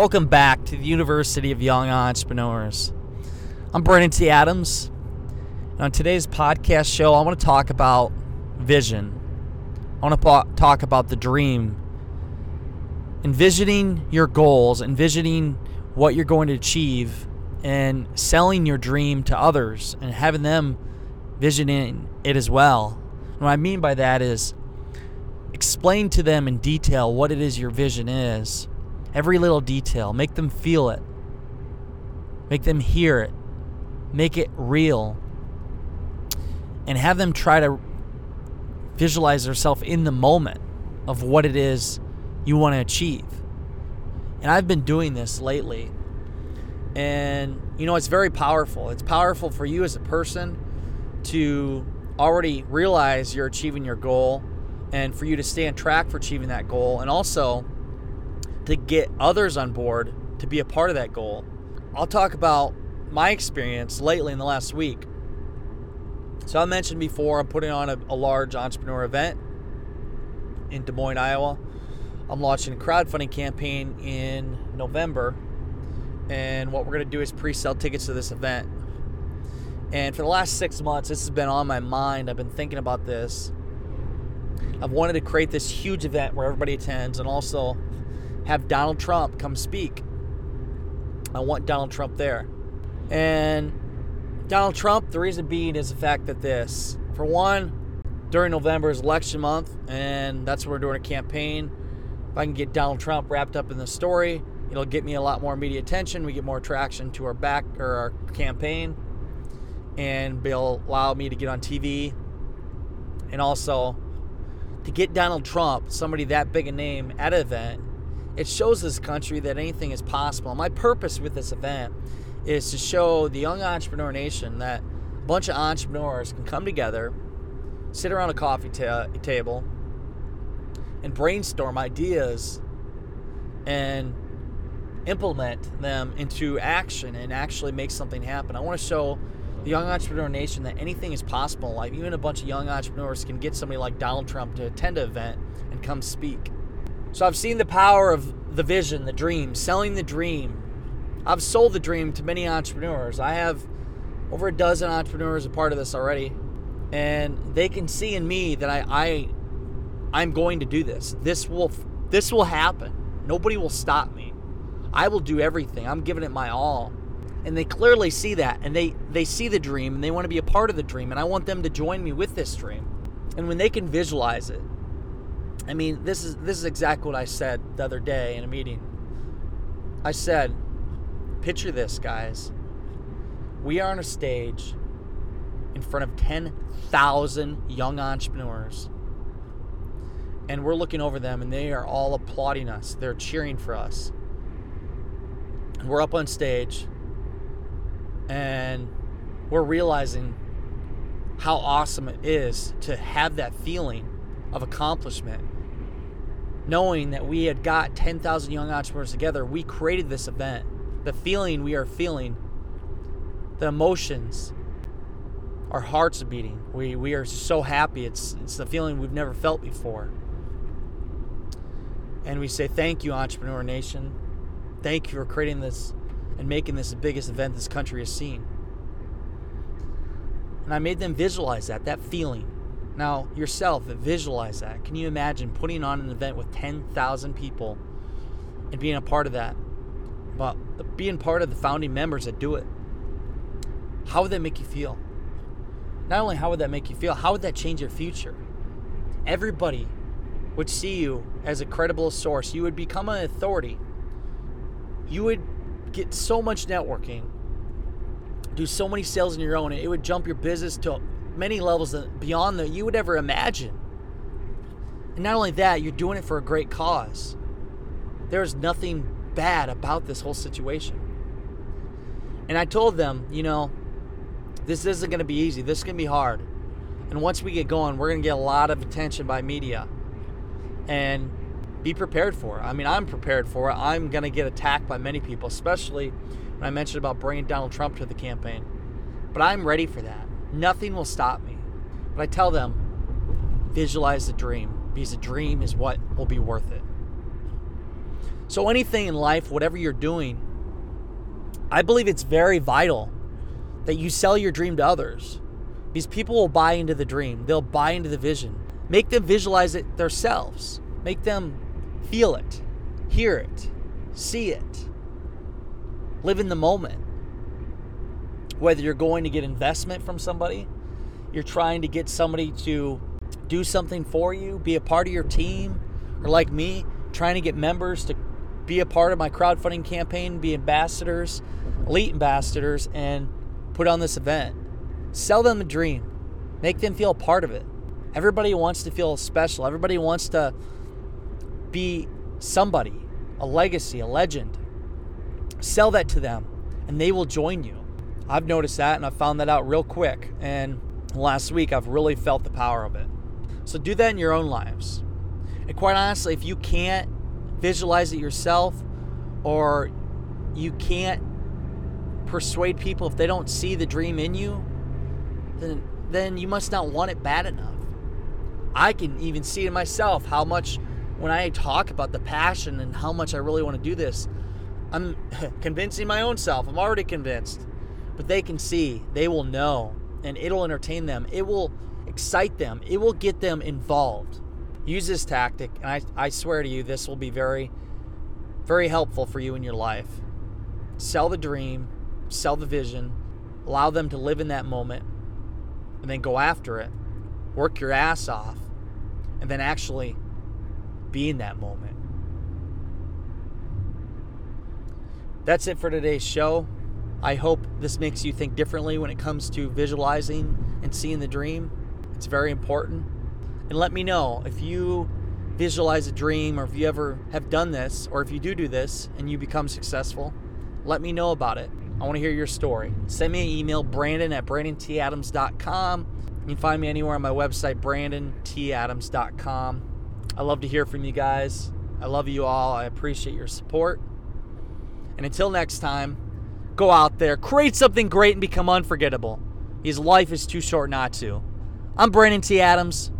Welcome back to the University of Young Entrepreneurs. I'm Brandon T. Adams. And on today's podcast show, I want to talk about vision. I want to talk about the dream. Envisioning your goals, envisioning what you're going to achieve, and selling your dream to others and having them visioning it as well. And what I mean by that is explain to them in detail what it is your vision is Every little detail. Make them feel it. Make them hear it. Make it real. And have them try to visualize themselves in the moment of what it is you want to achieve. And I've been doing this lately. And, you know, it's very powerful. It's powerful for you as a person to already realize you're achieving your goal and for you to stay on track for achieving that goal. And also, to get others on board to be a part of that goal. I'll talk about my experience lately in the last week. So I mentioned before I'm putting on a, a large entrepreneur event in Des Moines, Iowa. I'm launching a crowdfunding campaign in November. And what we're going to do is pre sell tickets to this event. And for the last six months, this has been on my mind. I've been thinking about this. I've wanted to create this huge event where everybody attends and also have Donald Trump come speak. I want Donald Trump there. And Donald Trump, the reason being is the fact that this, for one, during November is election month, and that's when we're doing a campaign. If I can get Donald Trump wrapped up in the story, it'll get me a lot more media attention. We get more traction to our back or our campaign, and it'll allow me to get on TV, and also to get Donald Trump, somebody that big a name, at an event it shows this country that anything is possible. My purpose with this event is to show the young entrepreneur nation that a bunch of entrepreneurs can come together, sit around a coffee ta- table, and brainstorm ideas and implement them into action and actually make something happen. I want to show the young entrepreneur nation that anything is possible in life. Even a bunch of young entrepreneurs can get somebody like Donald Trump to attend an event and come speak. So I've seen the power of the vision, the dream, selling the dream. I've sold the dream to many entrepreneurs. I have over a dozen entrepreneurs a part of this already, and they can see in me that I, I I'm going to do this. This will this will happen. Nobody will stop me. I will do everything. I'm giving it my all. And they clearly see that and they they see the dream and they want to be a part of the dream and I want them to join me with this dream. And when they can visualize it I mean, this is this is exactly what I said the other day in a meeting. I said, picture this, guys. We are on a stage in front of 10,000 young entrepreneurs. And we're looking over them and they are all applauding us. They're cheering for us. And we're up on stage and we're realizing how awesome it is to have that feeling of accomplishment. Knowing that we had got 10,000 young entrepreneurs together, we created this event. The feeling we are feeling, the emotions, our hearts are beating. We, we are so happy. It's, it's the feeling we've never felt before. And we say, Thank you, Entrepreneur Nation. Thank you for creating this and making this the biggest event this country has seen. And I made them visualize that, that feeling. Now, yourself, visualize that. Can you imagine putting on an event with 10,000 people and being a part of that? But being part of the founding members that do it. How would that make you feel? Not only how would that make you feel, how would that change your future? Everybody would see you as a credible source. You would become an authority. You would get so much networking, do so many sales in your own, it would jump your business to many levels beyond that you would ever imagine. And not only that, you're doing it for a great cause. There's nothing bad about this whole situation. And I told them, you know, this isn't going to be easy. This is going to be hard. And once we get going, we're going to get a lot of attention by media. And be prepared for it. I mean, I'm prepared for it. I'm going to get attacked by many people, especially when I mentioned about bringing Donald Trump to the campaign. But I'm ready for that. Nothing will stop me. But I tell them, visualize the dream because the dream is what will be worth it. So, anything in life, whatever you're doing, I believe it's very vital that you sell your dream to others because people will buy into the dream, they'll buy into the vision. Make them visualize it themselves, make them feel it, hear it, see it, live in the moment. Whether you're going to get investment from somebody, you're trying to get somebody to do something for you, be a part of your team, or like me, trying to get members to be a part of my crowdfunding campaign, be ambassadors, elite ambassadors, and put on this event. Sell them a dream, make them feel a part of it. Everybody wants to feel special, everybody wants to be somebody, a legacy, a legend. Sell that to them, and they will join you. I've noticed that, and I found that out real quick. And last week, I've really felt the power of it. So do that in your own lives. And quite honestly, if you can't visualize it yourself or you can't persuade people if they don't see the dream in you, then then you must not want it bad enough. I can even see it myself how much when I talk about the passion and how much I really want to do this, I'm convincing my own self. I'm already convinced. But they can see, they will know, and it'll entertain them. It will excite them, it will get them involved. Use this tactic, and I, I swear to you, this will be very, very helpful for you in your life. Sell the dream, sell the vision, allow them to live in that moment, and then go after it. Work your ass off, and then actually be in that moment. That's it for today's show. I hope this makes you think differently when it comes to visualizing and seeing the dream. It's very important. And let me know if you visualize a dream or if you ever have done this or if you do do this and you become successful. Let me know about it. I want to hear your story. Send me an email, brandon at brandonTadams.com. You can find me anywhere on my website, brandonTadams.com. I love to hear from you guys. I love you all. I appreciate your support. And until next time, go out there, create something great, and become unforgettable. His life is too short not to. I'm Brandon T. Adams.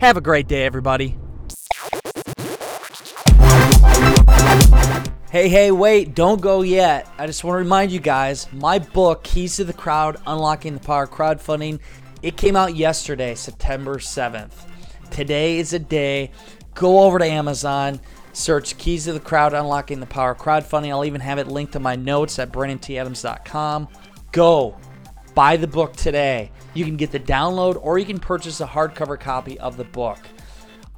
Have a great day, everybody. Hey, hey, wait, don't go yet. I just want to remind you guys my book, Keys to the Crowd Unlocking the Power of Crowdfunding, it came out yesterday, September 7th. Today is a day. Go over to Amazon, search Keys to the Crowd Unlocking the Power of Crowdfunding. I'll even have it linked to my notes at BrandonTAdams.com. Go buy the book today. You can get the download or you can purchase a hardcover copy of the book.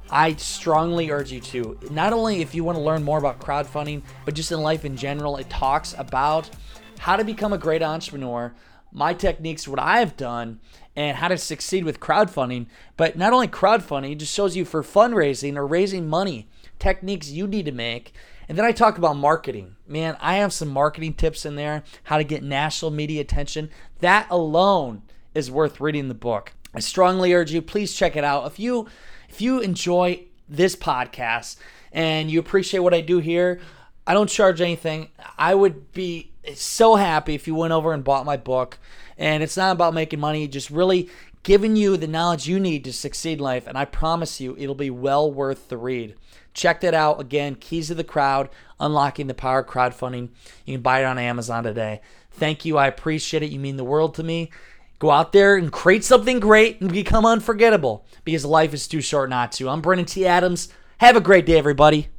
I strongly urge you to. Not only if you want to learn more about crowdfunding, but just in life in general, it talks about how to become a great entrepreneur, my techniques, what I have done, and how to succeed with crowdfunding. But not only crowdfunding, it just shows you for fundraising or raising money, techniques you need to make. And then I talk about marketing. Man, I have some marketing tips in there, how to get national media attention. That alone is worth reading the book. I strongly urge you, please check it out. If you if you enjoy this podcast and you appreciate what I do here, I don't charge anything. I would be so happy if you went over and bought my book. And it's not about making money, just really giving you the knowledge you need to succeed in life. And I promise you, it'll be well worth the read. Check that out. Again, Keys to the Crowd, Unlocking the Power of Crowdfunding. You can buy it on Amazon today. Thank you. I appreciate it. You mean the world to me. Go out there and create something great and become unforgettable because life is too short not to. I'm Brandon T. Adams. Have a great day, everybody.